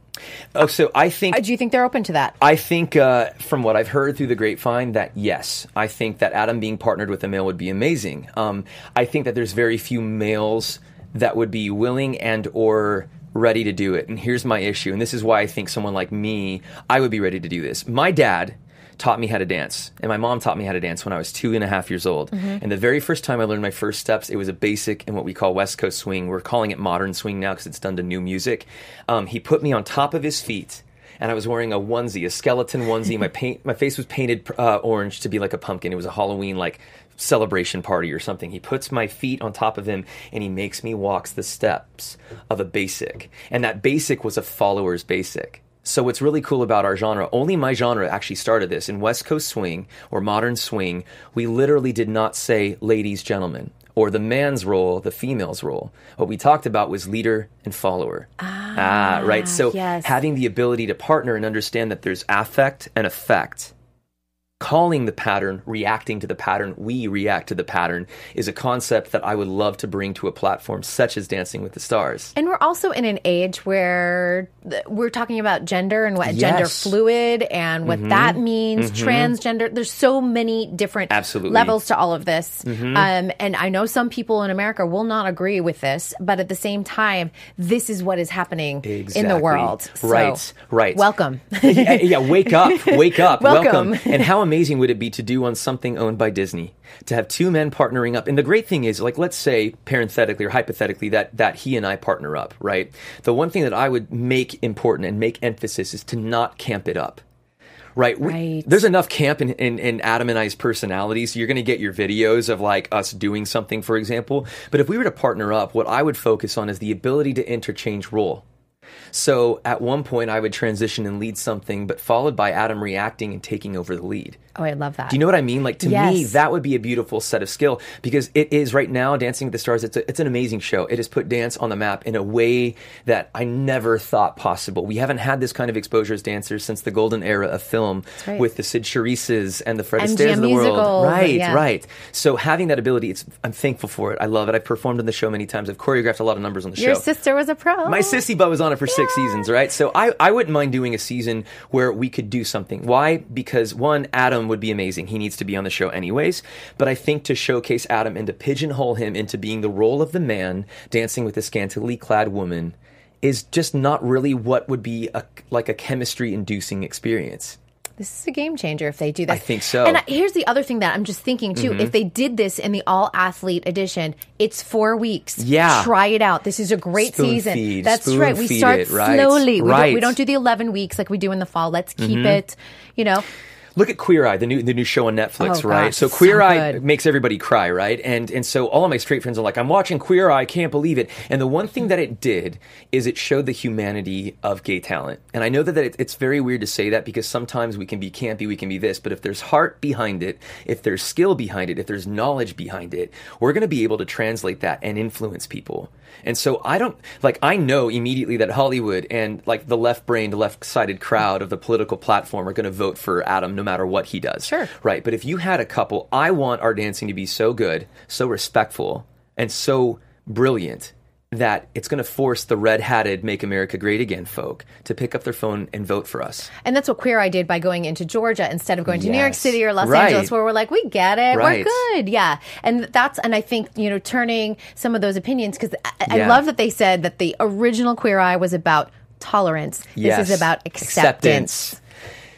Oh, so I think Uh, do you think they're open to that? I think, uh, from what I've heard through the grapevine, that yes, I think that Adam being partnered with a male would be amazing. Um, I think that there's very few males that would be willing and or ready to do it. And here's my issue, and this is why I think someone like me, I would be ready to do this. My dad taught me how to dance, and my mom taught me how to dance when I was two and a half years old. And the very first time I learned my first steps, it was a basic in what we call West Coast swing. We're calling it modern swing now because it's done to new music. Um, he put me on top of his feet and I was wearing a onesie, a skeleton onesie. my paint, my face was painted uh, orange to be like a pumpkin. It was a Halloween like celebration party or something. He puts my feet on top of him and he makes me walk the steps of a basic, and that basic was a follower's basic. So what's really cool about our genre, only my genre actually started this in West Coast swing or modern swing. We literally did not say ladies, gentlemen, or the man's role, the female's role. What we talked about was leader and follower. Ah, right. So yes. having the ability to partner and understand that there's affect and effect calling the pattern, reacting to the pattern, we react to the pattern is a concept that I would love to bring to a platform such as Dancing with the Stars. And we're also in an age where we're talking about gender and what gender fluid and what mm-hmm. that means, mm-hmm. transgender. There's so many different Absolutely. levels to all of this. Mm-hmm. Um, and I know some people in America will not agree with this, but at the same time, this is what is happening in the world. So, Right, right. Welcome. yeah, yeah, wake up, (laughs) wake up, Welcome. And how amazing would it be to do on something owned by Disney? To have two men partnering up. And the great thing is, like, let's say parenthetically or hypothetically that that he and I partner up, right? The one thing that I would make important and make emphasis is to not camp it up. Right. We- Right. there's enough camp in, in, in Adam and I's personalities. You're going to get your videos of like us doing something, for example. But if we were to partner up, what I would focus on is the ability to interchange role. So at one point, I would transition and lead something, but followed by Adam reacting and taking over the lead. Oh, I love that. Do you know what I mean? Like to me, that would be a beautiful set of skill because it is right now Dancing with the Stars. It's a, it's an amazing show. It has put dance on the map in a way that I never thought possible. We haven't had this kind of exposure as dancers since the golden era of film right. with the Cyd Charisses and the Fred Astaire's of the world. Right, yeah. right. So having that ability, it's I'm thankful for it. I love it. I've performed on the show many times. I've choreographed a lot of numbers on the Your show. Your sister was a pro. My sissy butt was on it for six seasons, right? So I, I wouldn't mind doing a season where we could do something. Why? Because one, Adam would be amazing. He needs to be on the show anyways. But I think to showcase Adam and to pigeonhole him into being the role of the man dancing with a scantily clad woman is just not really what would be a, like a chemistry inducing experience. This is a game changer if they do that. I think so. Mm-hmm. And here's the other thing that I'm just thinking too. If they did this in the all athlete edition, it's four weeks. Yeah. Try it out. This is a great Spoon season. feed, That's spoon right. We start it, right, slowly. We, don't, we. Mm-hmm. don't do the 11 weeks like we do in the fall. Let's keep it, you know. Look at Queer Eye, the new the new show on Netflix, Oh, right? gosh, so so Queer Eye good. makes everybody cry, right? And and so all of my straight friends are like, I'm watching Queer Eye, I can't believe it. And the one thing that it did is it showed the humanity of gay talent. And I know that, that it, it's very weird to say that because sometimes we can be campy, we can be this, but if there's heart behind it, if there's skill behind it, if there's knowledge behind it, we're going to be able to translate that and influence people. And so I don't like I know immediately that Hollywood and like the left-brained, left-sided crowd of the political platform are going to vote for Adam no matter what he does. Sure. Right, but if you had a couple, I want our dancing to be so good, so respectful, and so brilliant that it's going to force the red-hatted "Make America Great Again" folk to pick up their phone and vote for us. And that's what Queer Eye did by going into Georgia instead of going to New York City or Los Right. Angeles, where we're like, we get it, Right. we're good, yeah. And that's and I think you know turning some of those opinions because I, I love that they said that the original Queer Eye was about tolerance. Yes. This is about acceptance. Acceptance.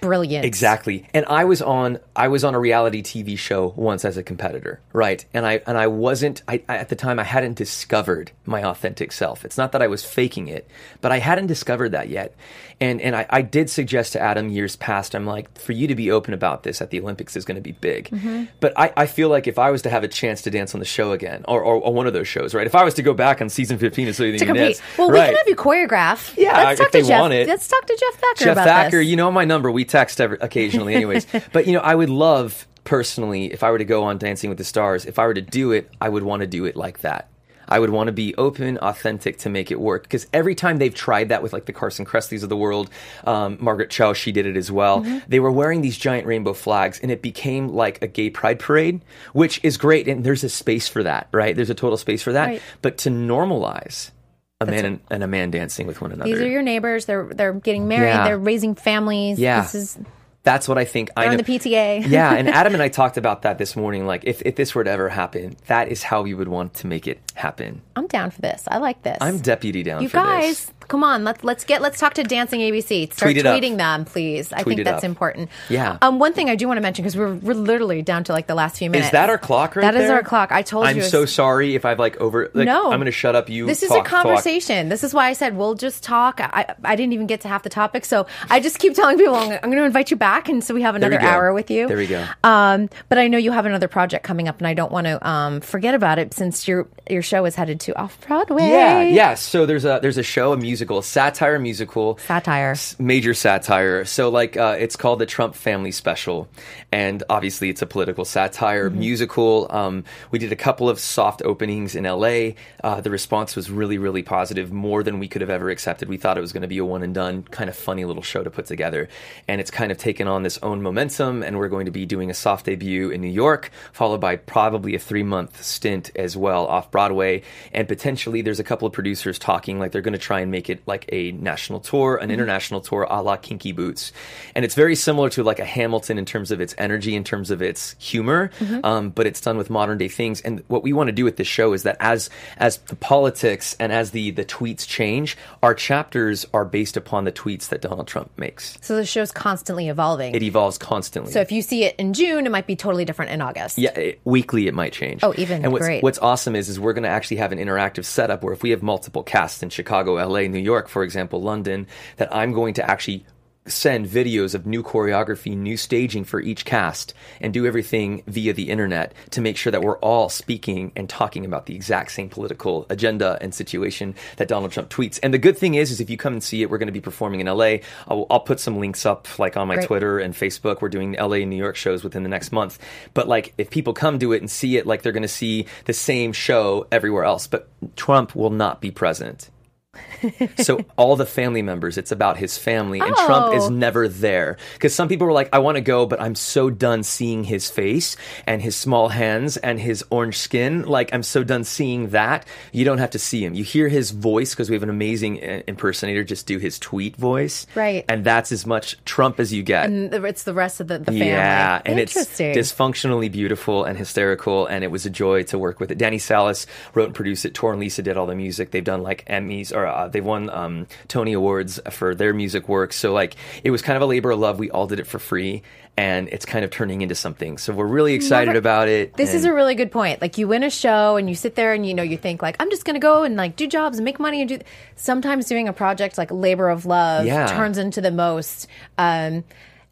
Brilliant. Exactly. And I was on I was on a reality TV show once as a competitor, right? And I and I wasn't I, I at the time I hadn't discovered my authentic self. It's not that I was faking it, but I hadn't discovered that yet. And and I, I did suggest to Adam years past, I'm like, for you to be open about this at the Olympics is going to be big. Mm-hmm. But I, I feel like if I was to have a chance to dance on the show again, or, or, or one of those shows, right? If I was to go back on season 15 of So You To compete. Dance, Well, we can have you choreograph. Yeah, let's talk to Jeff. want it. Let's talk to Jeff Thacker Jeff about Thacker, this. you know my number. We text every, occasionally, anyways. (laughs) but you know, I would love personally if I were to go on Dancing with the Stars. If I were to do it, I would want to do it like that. I would want to be open, authentic to make it work. Because every time they've tried that with like the Carson Kressleys of the world, um, Margaret Cho, she did it as well. Mm-hmm. They were wearing these giant rainbow flags, and it became like a gay pride parade, which is great. And there's a space for that, right? There's a total space for that. Right. But to normalize a man and, and a man dancing with one another. These are your neighbors. They're they're getting married. Yeah. They're raising families. Yeah. This is That's what I think. I they're on know. the PTA. (laughs) yeah, and Adam and I (laughs) talked about that this morning. Like, if, if this were to ever happen, that is how we would want to make it happen. I'm down for this. I like this. I'm deputy down You for guys, this. Come on. Let's let's get let's talk to Dancing ABC. Start Tweet it up. tweeting them, please. I Tweet think that's up. important. Yeah. Um, one thing I do want to mention because we're we're literally down to like the last few minutes. Is that our clock right That is there? our clock. I told you. I'm so sorry if I've like over. Like, No. I'm going to shut up. You. This is talk, a talk. conversation. This is why I said we'll just talk. I, I didn't even get to half the topic, so I just keep telling people I'm, I'm going to invite you back, and so we have we another hour with you. There we go. Um, but I know you have another project coming up, and I don't want to um, forget about it since your your show is headed to off Broadway. Yeah, yeah. So there's a there's a show, a musical musical, satire musical, Satire. major satire. So like uh, it's called the Trump Family Special, and obviously it's a political satire Mm-hmm. musical. Um, we did a couple of soft openings in LA. Uh, the response was really really positive, more than we could have ever accepted. We thought it was going to be a one and done kind of funny little show to put together, and it's kind of taken on this own momentum. And we're going to be doing a soft debut in New York, followed by probably a three month stint as well off Broadway, and potentially there's a couple of producers talking like they're going to try and make it like a national tour, an international tour a la Kinky Boots. And it's very similar to like a Hamilton in terms of its energy, in terms of its humor, um, but it's done with modern day things. And what we want to do with this show is that as as the politics and as the the tweets change, our chapters are based upon the tweets that Donald Trump makes. So the show's constantly evolving. It evolves constantly. so if you see it in June, it might be totally different in August. Yeah, it, weekly it might change. Oh, even and what's, great. What's awesome is is we're going to actually have an interactive setup where if we have multiple casts in Chicago, L.A., New York, for example, London, that I'm going to actually send videos of new choreography, new staging for each cast, and do everything via the internet to make sure that we're all speaking and talking about the exact same political agenda and situation that Donald Trump tweets. And the good thing is, is if you come and see it, we're going to be performing in LA. I'll, I'll put some links up like on my Great. Twitter and Facebook. We're doing LA and New York shows within the next month. But like, if people come to it and see it, like they're going to see the same show everywhere else. But Trump will not be present. (laughs) so all the family members, it's about his family, and Trump Oh. is never there. Because some people were like, "I want to go, but I'm so done seeing his face and his small hands and his orange skin. Like I'm so done seeing that. You don't have to see him. You hear his voice because we have an amazing uh, impersonator. Just do his tweet voice, Right. And that's as much Trump as you get. And it's the rest of the, the family. Yeah, and it's dysfunctionally beautiful and hysterical, and it was a joy to work with it. Danny Salas wrote and produced it. Tor and Lisa did all the music. They've done like Emmys or uh, they've won um, Tony Awards for their music work. So like it was kind of a labor of love. We all did it for free, and it's kind of turning into something. So we're really excited Never- about it. This is a really good point. Like you win a show and you sit there and you know you think like I'm just going to go and like do jobs and make money and do. Sometimes doing a project like labor of love Yeah. turns into the most. Um,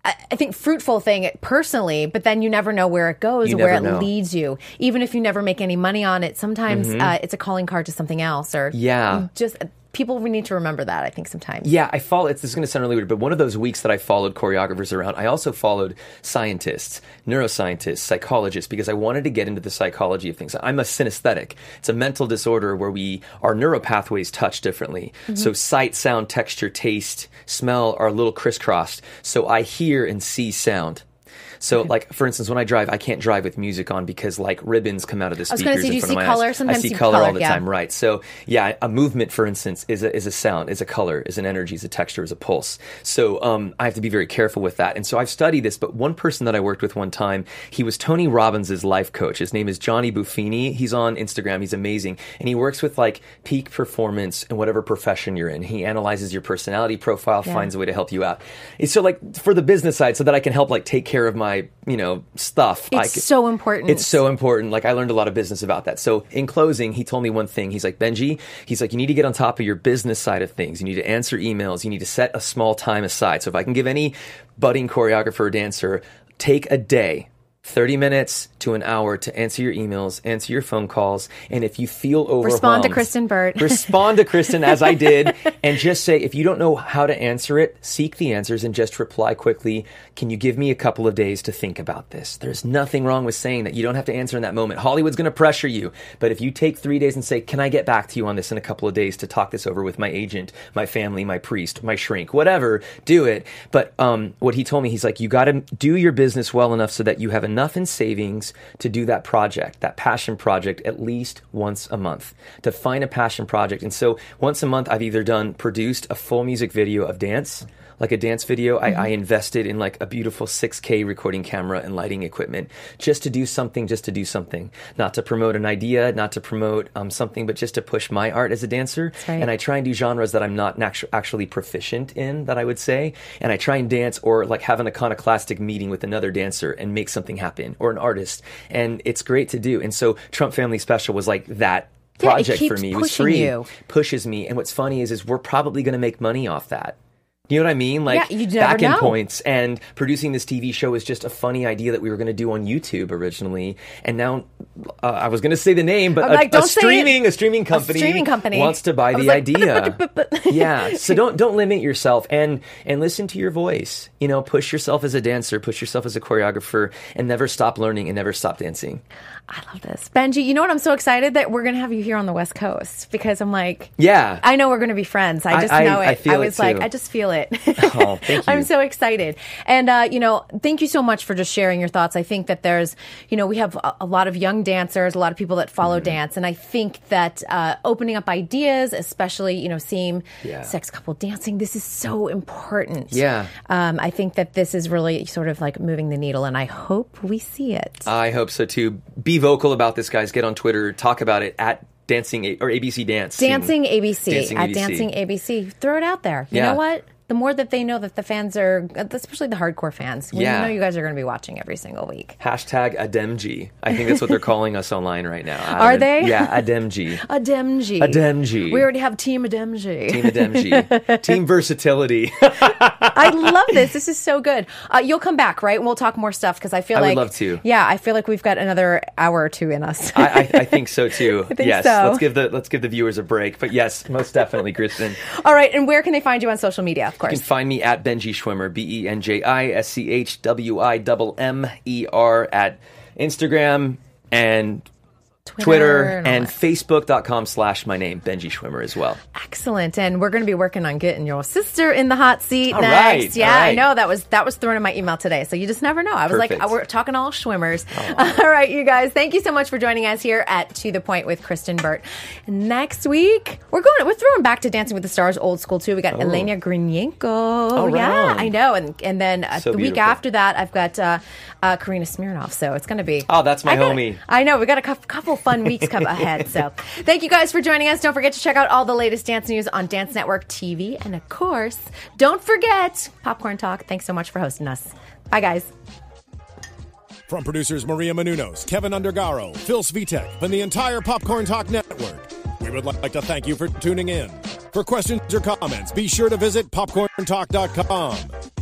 I think fruitful thing personally, but then you never know where it goes or where it know. Mm-hmm. leads you. Even if you never make any money on it, sometimes uh, it's a calling card to something else. Or Yeah. just people need to remember that. I think sometimes. Yeah, I follow. It's, this is going to sound really weird, but one of those weeks that I followed choreographers around, I also followed scientists, neuroscientists, psychologists, because I wanted to get into the psychology of things. I'm a synesthetic. It's a mental disorder where we our neuropathways touch differently. Mm-hmm. So sight, sound, texture, taste, smell are a little crisscrossed. So I hear and see sound. So, like for instance, when I drive, I can't drive with music on because like ribbons come out of the was speakers gonna say, in do you front of see my color? eyes. Sometimes I see you color all the yeah. time, right? So, yeah, a movement, for instance, is a, is a sound, is a color, is an energy, is a texture, is a pulse. So, um, I have to be very careful with that. And so, I've studied this. But one person that I worked with one time, he was Tony Robbins' life coach. His name is Johnny Buffini. He's on Instagram. He's amazing, and he works with like peak performance in whatever profession you're in. He analyzes your personality profile, Yeah. finds a way to help you out. It's so like for the business side, so that I can help like take care of my you know stuff. It's so important. It's so important. Like I learned a lot of business about that. So in closing, he told me one thing. He's like, Benji, he's like, you need to get on top of your business side of things. You need to answer emails. You need to set a small time aside. So if I can give any budding choreographer or dancer, take a day. 30 minutes to an hour to answer your emails, answer your phone calls, and if you feel overwhelmed, Respond to Kristyn Burtt. (laughs) respond to Kristyn as I did, and just say if you don't know how to answer it, seek the answers and just reply quickly. Can you give me a couple of days to think about this? There's nothing wrong with saying that. You don't have to answer in that moment. Hollywood's going to pressure you, but if you take three days and say, "Can I get back to you on this in a couple of days to talk this over with my agent, my family, my priest, my shrink, whatever," do it. But um, what he told me, he's like, you got to do your business well enough so that you have enough in savings to do that project, that passion project, at least once a month. To find a passion project, and so once a month, I've either done produced a full music video of dance. Like a dance video, I, I invested in like a beautiful 6K recording camera and lighting equipment just to do something, just to do something. Not to promote an idea, not to promote um, something, but just to push my art as a dancer. right. And I try and do genres that I'm not natu- actually proficient in, that I would say. And I try and dance or like have an iconoclastic meeting with another dancer and make something happen or an artist. And it's great to do. And so Trump Family Special was like that Yeah, project for me. It was free, you. pushes me. And what's funny is, is we're probably going to make money off that. You know what I mean? Like Yeah, back in know. points. And producing this TV show was just a funny idea that we were going to do on YouTube originally. And now uh, I was going to say the name, but I'm a, like, a don't say it. streaming a streaming company streaming company. wants to buy the like, idea. (laughs) yeah. So don't don't limit yourself and and listen to your voice. You know, push yourself as a dancer, push yourself as a choreographer, and never stop learning and never stop dancing. I love this. Benji, you know what? I'm so excited that we're going to have you here on the West Coast because I'm like, Yeah. I know we're going to be friends. I I- just I- know it. I it was like, too. I just feel it. (laughs) Oh, thank (laughs) I'm so excited. And, uh, you know, thank you so much for just sharing your thoughts. I think that there's, you know, we have a, a lot of young dancers, a lot of people that follow Mm-hmm. dance. And I think that uh, opening up ideas, especially, you know, seeing Yeah. sex couple dancing, this is so important. Yeah. Um, I think that this is really sort of like moving the needle, and I hope we see it. I hope so too. Be vocal about this, guys. Get on Twitter, talk about it at dancing A- or ABC Dance. Dancing ABC Dancing at ABC. Dancing ABC. Throw it out there. You Yeah. know what? The more that they know that the fans are, especially the hardcore fans, we Yeah. know you guys are going to be watching every single week. Hashtag Ademji. I think that's what they're calling us online right now. I (laughs) Are they? Yeah, Ademji. (laughs) Ademji. Ademji. We already have Team Ademji. Team Ademji. (laughs) Team versatility. I love this. This is so good. Uh, you'll come back, right? And we'll talk more stuff because I feel I would love to. Yeah, I feel like we've got another hour or two in us. I, I, I think so too. think yes. so. Let's give the let's give the viewers a break. But yes, most definitely, Kristyn. All right, and where can they find you on social media? Of You can find me at Benji Schwimmer, B E N J I S C H W I M M E R at Instagram and Twitter and all and that. Facebook.com slash my name, Benji Schwimmer as well. Excellent, and we're going to be working on getting your sister in the hot seat All next. right, yeah, all I know that was that was thrown in my email today, so you just never know. I was like, we're talking all schwimmers. (laughs) All right, you guys, thank you so much for joining us here at To the Point with Kristyn Burtt. Next week, we're going. We're throwing back to Dancing with the Stars, old school too. We got Elena Grinenko. Oh, right yeah. I know, and and then uh, So the week after that, I've got uh, uh, Karina Smirnoff. So it's going to be. Oh, that's my I got- homie. I know we got a cou- couple fun weeks come (laughs) ahead. So thank you guys for joining us. Don't forget to check out all the latest dance news on Dance Network TV, and of course, don't forget Popcorn Talk. Thanks so much for hosting us. Bye, guys. From producers Maria Menounos, Keven Undergaro, Phil Svitek, and the entire Popcorn Talk Network, we would like to thank you for tuning in. For questions or comments, be sure to visit popcorntalk.com.